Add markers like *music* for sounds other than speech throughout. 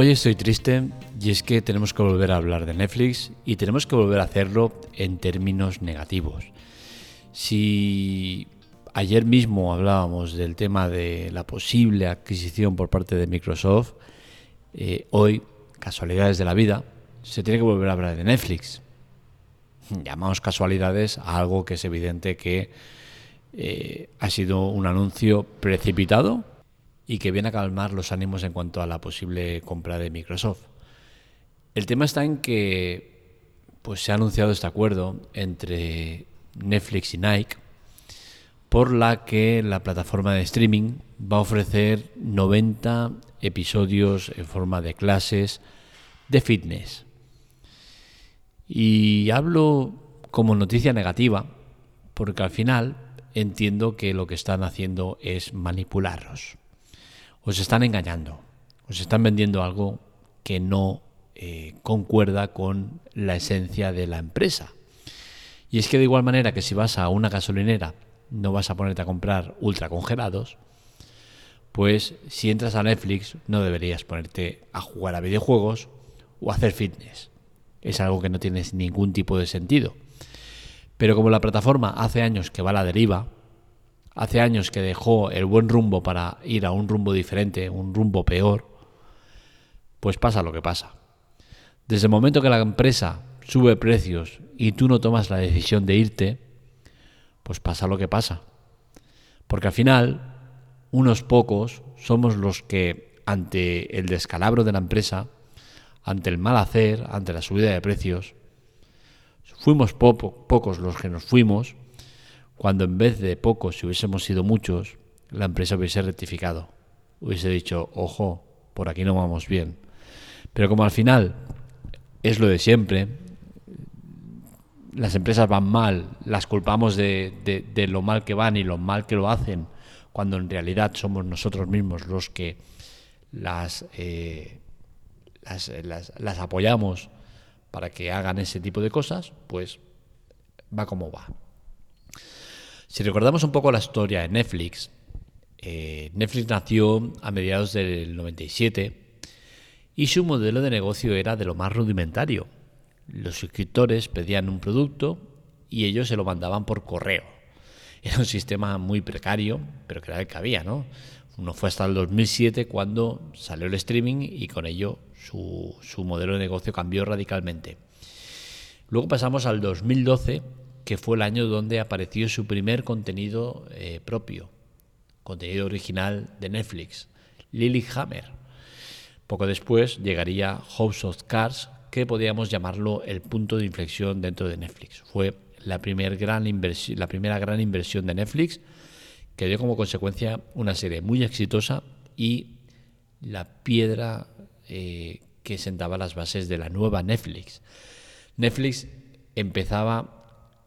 Hoy estoy triste y es que tenemos que volver a hablar de Netflix y tenemos que volver a hacerlo en términos negativos. Si ayer mismo hablábamos del tema de la posible adquisición por parte de Microsoft, eh, hoy, casualidades de la vida, se tiene que volver a hablar de Netflix. Llamamos casualidades a algo que es evidente que eh, ha sido un anuncio precipitado y que viene a calmar los ánimos en cuanto a la posible compra de Microsoft. El tema está en que pues se ha anunciado este acuerdo entre Netflix y Nike por la que la plataforma de streaming va a ofrecer 90 episodios en forma de clases de fitness. Y hablo como noticia negativa porque al final entiendo que lo que están haciendo es manipularlos os están engañando, os están vendiendo algo que no eh, concuerda con la esencia de la empresa. Y es que de igual manera que si vas a una gasolinera no vas a ponerte a comprar ultra congelados, pues si entras a Netflix no deberías ponerte a jugar a videojuegos o a hacer fitness. Es algo que no tiene ningún tipo de sentido. Pero como la plataforma hace años que va a la deriva, hace años que dejó el buen rumbo para ir a un rumbo diferente, un rumbo peor, pues pasa lo que pasa. Desde el momento que la empresa sube precios y tú no tomas la decisión de irte, pues pasa lo que pasa. Porque al final, unos pocos somos los que, ante el descalabro de la empresa, ante el mal hacer, ante la subida de precios, fuimos pocos los que nos fuimos cuando en vez de pocos, si hubiésemos sido muchos, la empresa hubiese rectificado, hubiese dicho, ojo, por aquí no vamos bien. Pero como al final es lo de siempre, las empresas van mal, las culpamos de, lo mal que van y lo mal que lo hacen, cuando en realidad somos nosotros mismos los que las, eh, las, las apoyamos para que hagan ese tipo de cosas, pues va como va. Si recordamos un poco la historia de Netflix, eh, Netflix nació a mediados del 97 y su modelo de negocio era de lo más rudimentario. Los suscriptores pedían un producto y ellos se lo mandaban por correo. *laughs* Era un sistema muy precario, pero que era el que había, ¿no? No fue hasta el 2007 cuando salió el streaming y con ello su, su modelo de negocio cambió radicalmente. Luego pasamos al 2012 que fue el año donde apareció su primer contenido eh, propio, contenido original de Netflix, Hammer. Poco después llegaría House of Cards, que podríamos llamarlo el punto de inflexión dentro de Netflix. Fue la, primer gran la primera gran inversión de Netflix, que dio como consecuencia una serie muy exitosa y la piedra eh, que sentaba las bases de la nueva Netflix. Netflix empezaba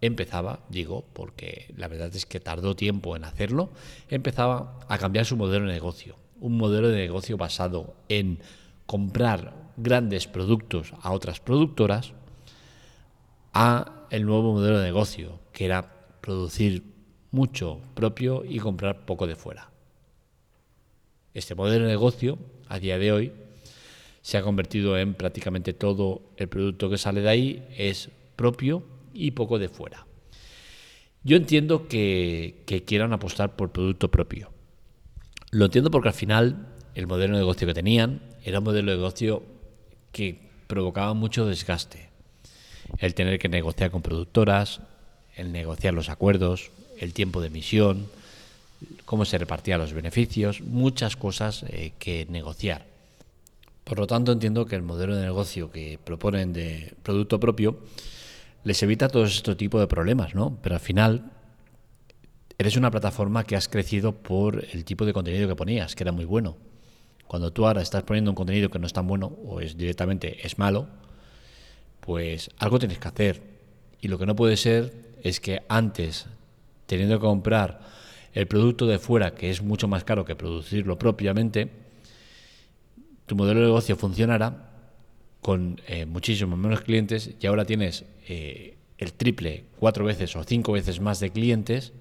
empezaba, digo, porque la verdad es que tardó tiempo en hacerlo, empezaba a cambiar su modelo de negocio. Un modelo de negocio basado en comprar grandes productos a otras productoras a el nuevo modelo de negocio, que era producir mucho propio y comprar poco de fuera. Este modelo de negocio, a día de hoy, se ha convertido en prácticamente todo el producto que sale de ahí es propio y poco de fuera. Yo entiendo que, quieran apostar por producto propio. Lo entiendo porque al final el modelo de negocio que tenían era un modelo de negocio que provocaba mucho desgaste. El tener que negociar con productoras, el negociar los acuerdos, el tiempo de emisión, cómo se repartían los beneficios, muchas cosas eh, que negociar. Por lo tanto, entiendo que el modelo de negocio que proponen de producto propio les evita todo este tipo de problemas, ¿no? Pero al final eres una plataforma que has crecido por el tipo de contenido que ponías, que era muy bueno. Cuando tú ahora estás poniendo un contenido que no es tan bueno o es directamente es malo, pues algo tienes que hacer. Y lo que no puede ser es que antes, teniendo que comprar el producto de fuera, que es mucho más caro que producirlo propiamente, tu modelo de negocio funcionara con eh, muchísimos menos clientes y ahora tienes eh, el triple, cuatro veces o cinco veces más de clientes,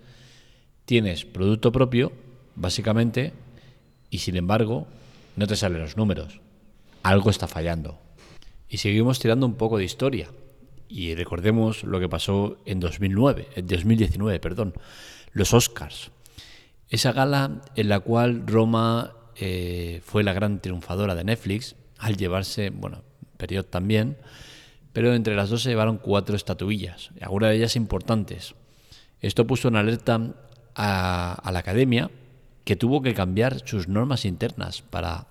tienes producto propio, básicamente, y sin embargo no te salen los números. algo está fallando. Y seguimos tirando un poco de historia. Y recordemos lo que pasó en 2009, en 2019, perdón, los Oscars. Esa gala en la cual Roma eh, fue la gran triunfadora de Netflix, al llevarse, bueno, Period también, pero entre las dos se llevaron cuatro estatuillas, algunas de ellas importantes. Esto puso en alerta a, la academia, que tuvo que cambiar sus normas internas para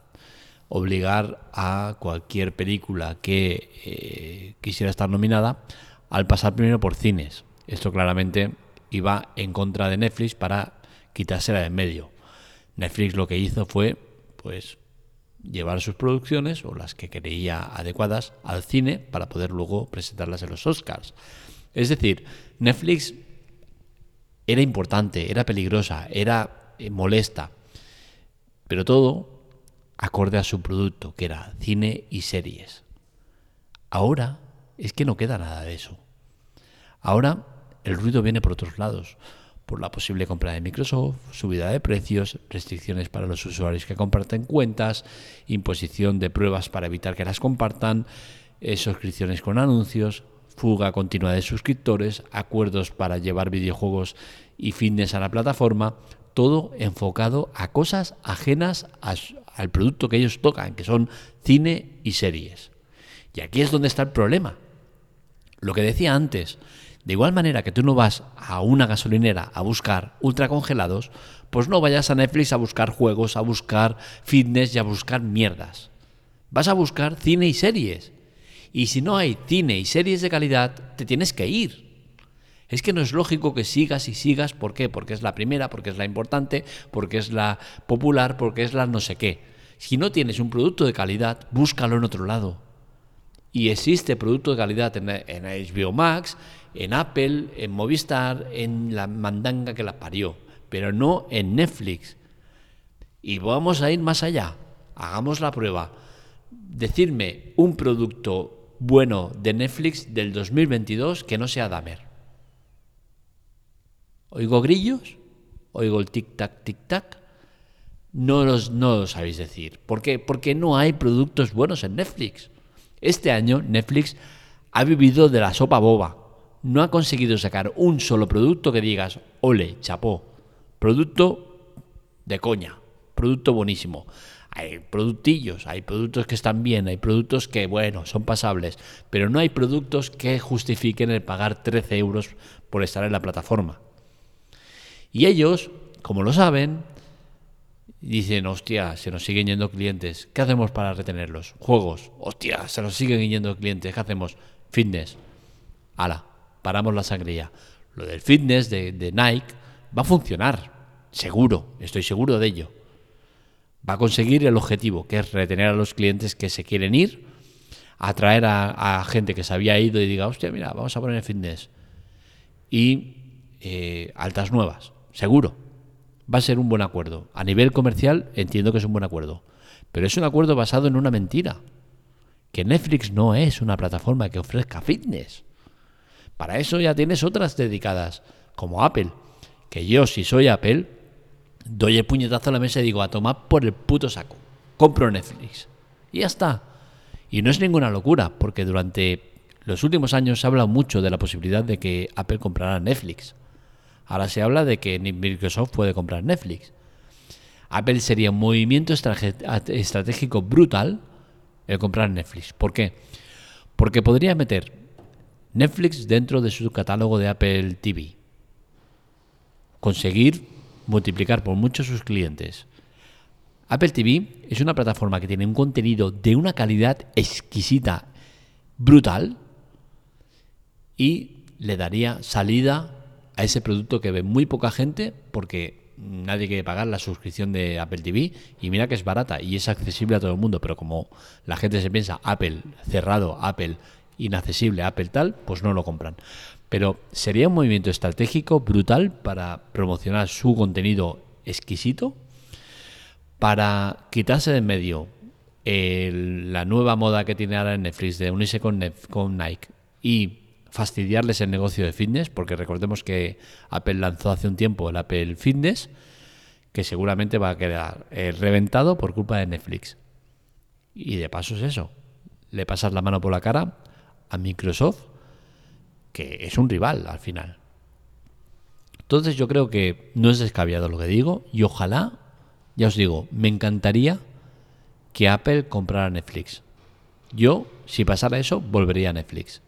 obligar a cualquier película que eh, quisiera estar nominada al pasar primero por cines. Esto claramente iba en contra de Netflix para quitársela de en medio. Netflix lo que hizo fue, pues, llevar sus producciones o las que creía adecuadas al cine para poder luego presentarlas en los Oscars. Es decir, Netflix era importante, era peligrosa, era eh, molesta, pero todo acorde a su producto, que era cine y series. Ahora es que no queda nada de eso. Ahora el ruido viene por otros lados por la posible compra de Microsoft, subida de precios, restricciones para los usuarios que comparten cuentas, imposición de pruebas para evitar que las compartan, eh, suscripciones con anuncios, fuga continua de suscriptores, acuerdos para llevar videojuegos y fitness a la plataforma, todo enfocado a cosas ajenas al producto que ellos tocan, que son cine y series. Y aquí es donde está el problema. Lo que decía antes, de igual manera que tú no vas a una gasolinera a buscar ultracongelados, pues no vayas a Netflix a buscar juegos, a buscar fitness y a buscar mierdas. Vas a buscar cine y series. Y si no hay cine y series de calidad, te tienes que ir. Es que no es lógico que sigas y sigas. ¿Por qué? Porque es la primera, porque es la importante, porque es la popular, porque es la no sé qué. Si no tienes un producto de calidad, búscalo en otro lado. Y existe producto de calidad en, en HBO Max, en Apple, en Movistar, en la mandanga que la parió, pero no en Netflix. Y vamos a ir más allá. Hagamos la prueba. Decirme un producto bueno de Netflix del 2022 que no sea Damer. ¿Oigo grillos? ¿Oigo el tic-tac, tic-tac? No los, no lo sabéis decir. ¿Por qué? Porque no hay productos buenos en Netflix. Este año Netflix ha vivido de la sopa boba no ha conseguido sacar un solo producto que digas, ole, chapó, producto de coña, producto buenísimo. Hay productillos, hay productos que están bien, hay productos que, bueno, son pasables, pero no hay productos que justifiquen el pagar 13 euros por estar en la plataforma. Y ellos, como lo saben, dicen, hostia, se nos siguen yendo clientes, ¿qué hacemos para retenerlos? Juegos, hostia, se nos siguen yendo clientes, ¿qué hacemos? Fitness, ala, paramos la sangría. Lo del fitness de, Nike va a funcionar, seguro, estoy seguro de ello. Va a conseguir el objetivo, que es retener a los clientes que se quieren ir, atraer a, gente que se había ido y diga, hostia, mira, vamos a poner fitness. Y eh, altas nuevas, seguro. Va a ser un buen acuerdo. A nivel comercial entiendo que es un buen acuerdo. Pero es un acuerdo basado en una mentira. Que Netflix no es una plataforma que ofrezca fitness. Para eso ya tienes otras dedicadas, como Apple. Que yo, si soy Apple, doy el puñetazo a la mesa y digo, a tomar por el puto saco. Compro Netflix. Y ya está. Y no es ninguna locura, porque durante los últimos años se ha hablado mucho de la posibilidad de que Apple comprara Netflix. Ahora se habla de que Microsoft puede comprar Netflix. Apple sería un movimiento estratégico brutal el comprar Netflix. ¿Por qué? Porque podría meter Netflix dentro de su catálogo de Apple TV. Conseguir multiplicar por muchos sus clientes. Apple TV es una plataforma que tiene un contenido de una calidad exquisita, brutal, y le daría salida a ese producto que ve muy poca gente porque nadie quiere pagar la suscripción de Apple TV y mira que es barata y es accesible a todo el mundo, pero como la gente se piensa Apple cerrado, Apple inaccesible Apple tal, pues no lo compran. Pero sería un movimiento estratégico brutal para promocionar su contenido exquisito, para quitarse de en medio la nueva moda que tiene ahora en Netflix de unirse con, con Nike y fastidiarles el negocio de fitness, porque recordemos que Apple lanzó hace un tiempo el Apple Fitness, que seguramente va a quedar eh, reventado por culpa de Netflix. Y de paso es eso. Le pasas la mano por la cara a Microsoft, que es un rival al final. Entonces yo creo que no es descabellado lo que digo y ojalá, ya os digo, me encantaría que Apple comprara Netflix. Yo, si pasara eso, volvería a Netflix.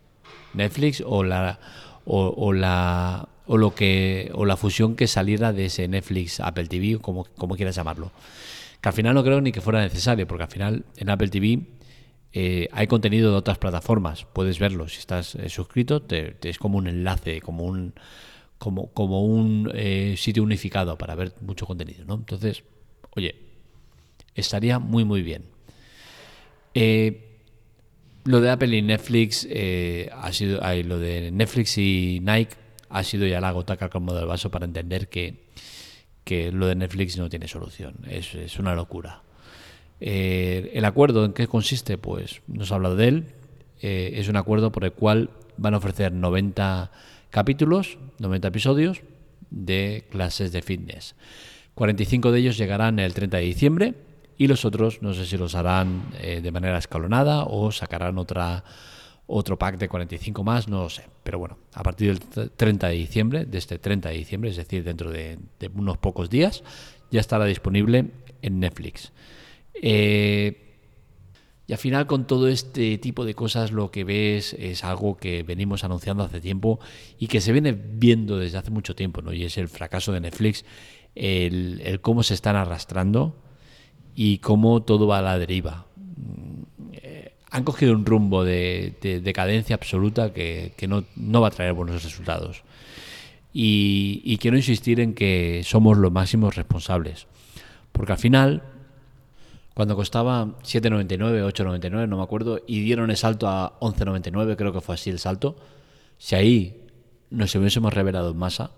Netflix o la o, la o lo que o la fusión que saliera de ese Netflix Apple TV como como quieras llamarlo. Que al final no creo ni que fuera necesario porque al final en Apple TV eh, hay contenido de otras plataformas. Puedes verlo. Si estás eh, suscrito te, es como un enlace como un como como un eh, sitio unificado para ver mucho contenido no entonces oye estaría muy muy bien lo de Apple y Netflix eh, ha sido, lo de Netflix y Nike ha sido ya la gota que ha colmado el vaso para entender que, que lo de Netflix no tiene solución. Es, es una locura. Eh, el acuerdo en qué consiste, pues nos ha hablado de él. Eh, es un acuerdo por el cual van a ofrecer 90 capítulos, 90 episodios de clases de fitness. 45 de ellos llegarán el 30 de diciembre y los otros no sé si los harán eh, de manera escalonada o sacarán otra otro pack de 45 más, no lo sé. Pero bueno, a partir del 30 de diciembre, de este 30 de diciembre, es decir, dentro de, unos pocos días, ya estará disponible en Netflix. Eh, y al final con todo este tipo de cosas lo que ves es algo que venimos anunciando hace tiempo y que se viene viendo desde hace mucho tiempo, ¿no? Y es el fracaso de Netflix, el, el cómo se están arrastrando y cómo todo va a la deriva. Eh, han cogido un rumbo de, decadencia absoluta que, no, va a traer buenos resultados. Y, quiero insistir en que somos los máximos responsables. Porque al final, cuando costaba 7,99, 8,99, no me acuerdo, y dieron el salto a 11,99, creo que fue así el salto, si ahí nos hubiésemos revelado en masa,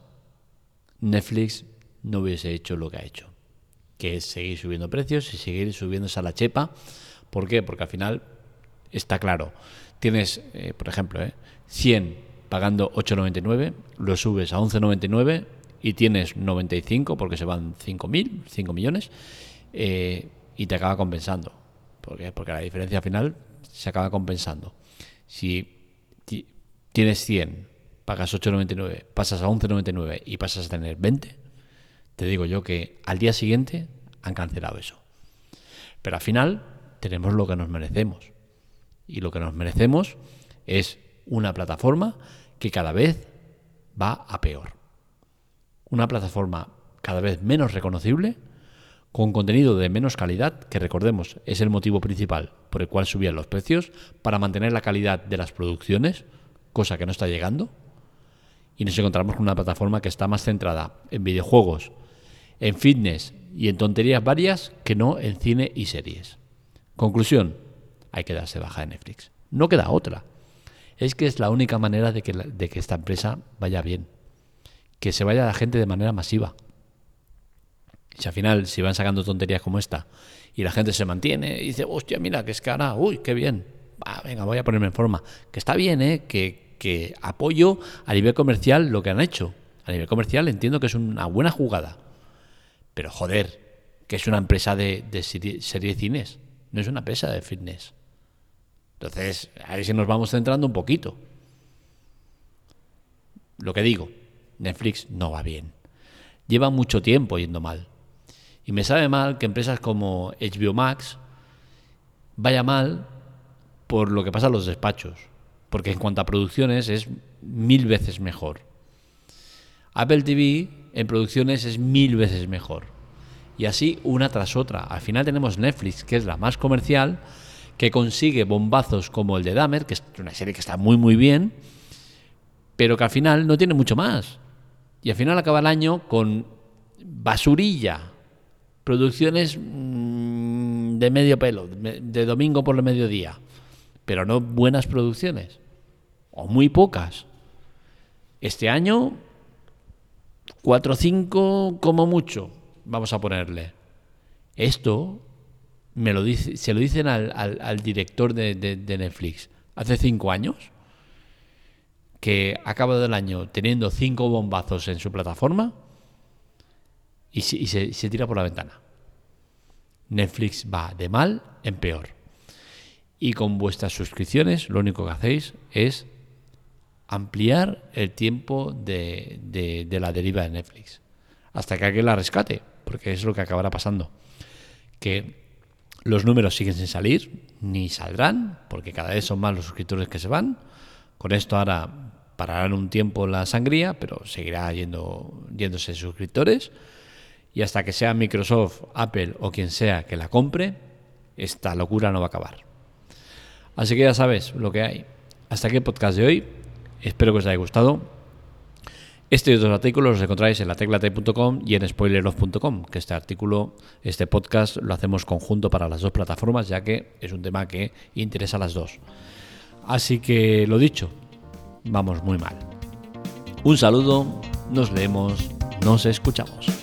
Netflix no hubiese hecho lo que ha hecho que es seguir subiendo precios y seguir subiendo esa la chepa. ¿Por qué? Porque al final está claro. Tienes, eh, por ejemplo, eh, 100 pagando 8,99, lo subes a 11,99 y tienes 95 porque se van 5.000, 5 millones eh, y te acaba compensando. ¿Por qué? Porque la diferencia final se acaba compensando. Si tienes 100, pagas 8,99, pasas a 11,99 y pasas a tener 20, te digo yo que al día siguiente han cancelado eso. Pero al final tenemos lo que nos merecemos. Y lo que nos merecemos es una plataforma que cada vez va a peor. Una plataforma cada vez menos reconocible, con contenido de menos calidad, que recordemos es el motivo principal por el cual subían los precios, para mantener la calidad de las producciones, cosa que no está llegando. Y nos encontramos con una plataforma que está más centrada en videojuegos, en fitness y en tonterías varias que no en cine y series. Conclusión, hay que darse baja de Netflix. No queda otra. Es que es la única manera de que, de que esta empresa vaya bien. Que se vaya la gente de manera masiva. Si al final, si van sacando tonterías como esta y la gente se mantiene y dice, hostia, mira, que es cara, uy, qué bien. venga, voy a ponerme en forma. Que está bien, ¿eh? Que, que apoyo a nivel comercial lo que han hecho. A nivel comercial entiendo que es una buena jugada. Pero joder, que es una empresa de, serie, de cines, no es una empresa de fitness. Entonces, a ver si nos vamos centrando un poquito. Lo que digo, Netflix no va bien. Lleva mucho tiempo yendo mal. Y me sabe mal que empresas como HBO Max vaya mal por lo que pasa en los despachos. Porque en cuanto a producciones es mil veces mejor. Apple TV en producciones es mil veces mejor. Y así una tras otra. Al final tenemos Netflix, que es la más comercial, que consigue bombazos como el de Dahmer, que es una serie que está muy muy bien, pero que al final no tiene mucho más. Y al final acaba el año con basurilla, producciones mm, de medio pelo, de domingo por el mediodía, pero no buenas producciones, o muy pocas. Este año Cuatro o cinco como mucho, vamos a ponerle. Esto se lo dicen al, director de, Netflix hace cinco años, que ha acabado el año teniendo cinco bombazos en su plataforma y, se tira por la ventana. Netflix va de mal en peor. Y con vuestras suscripciones lo único que hacéis es ampliar el tiempo de, de la deriva de Netflix. Hasta que alguien la rescate, porque es lo que acabará pasando. Que los números siguen sin salir, ni saldrán, porque cada vez son más los suscriptores que se van. Con esto ahora pararán un tiempo la sangría, pero seguirá yendo, yéndose suscriptores. Y hasta que sea Microsoft, Apple o quien sea que la compre, esta locura no va a acabar. Así que ya sabes lo que hay. Hasta aquí el podcast de hoy. Espero que os haya gustado. Este y otros artículos los encontráis en lateclate.com y en spoileroff.com, que este artículo, este podcast lo hacemos conjunto para las dos plataformas, ya que es un tema que interesa a las dos. Así que lo dicho, vamos muy mal. Un saludo, nos leemos, nos escuchamos.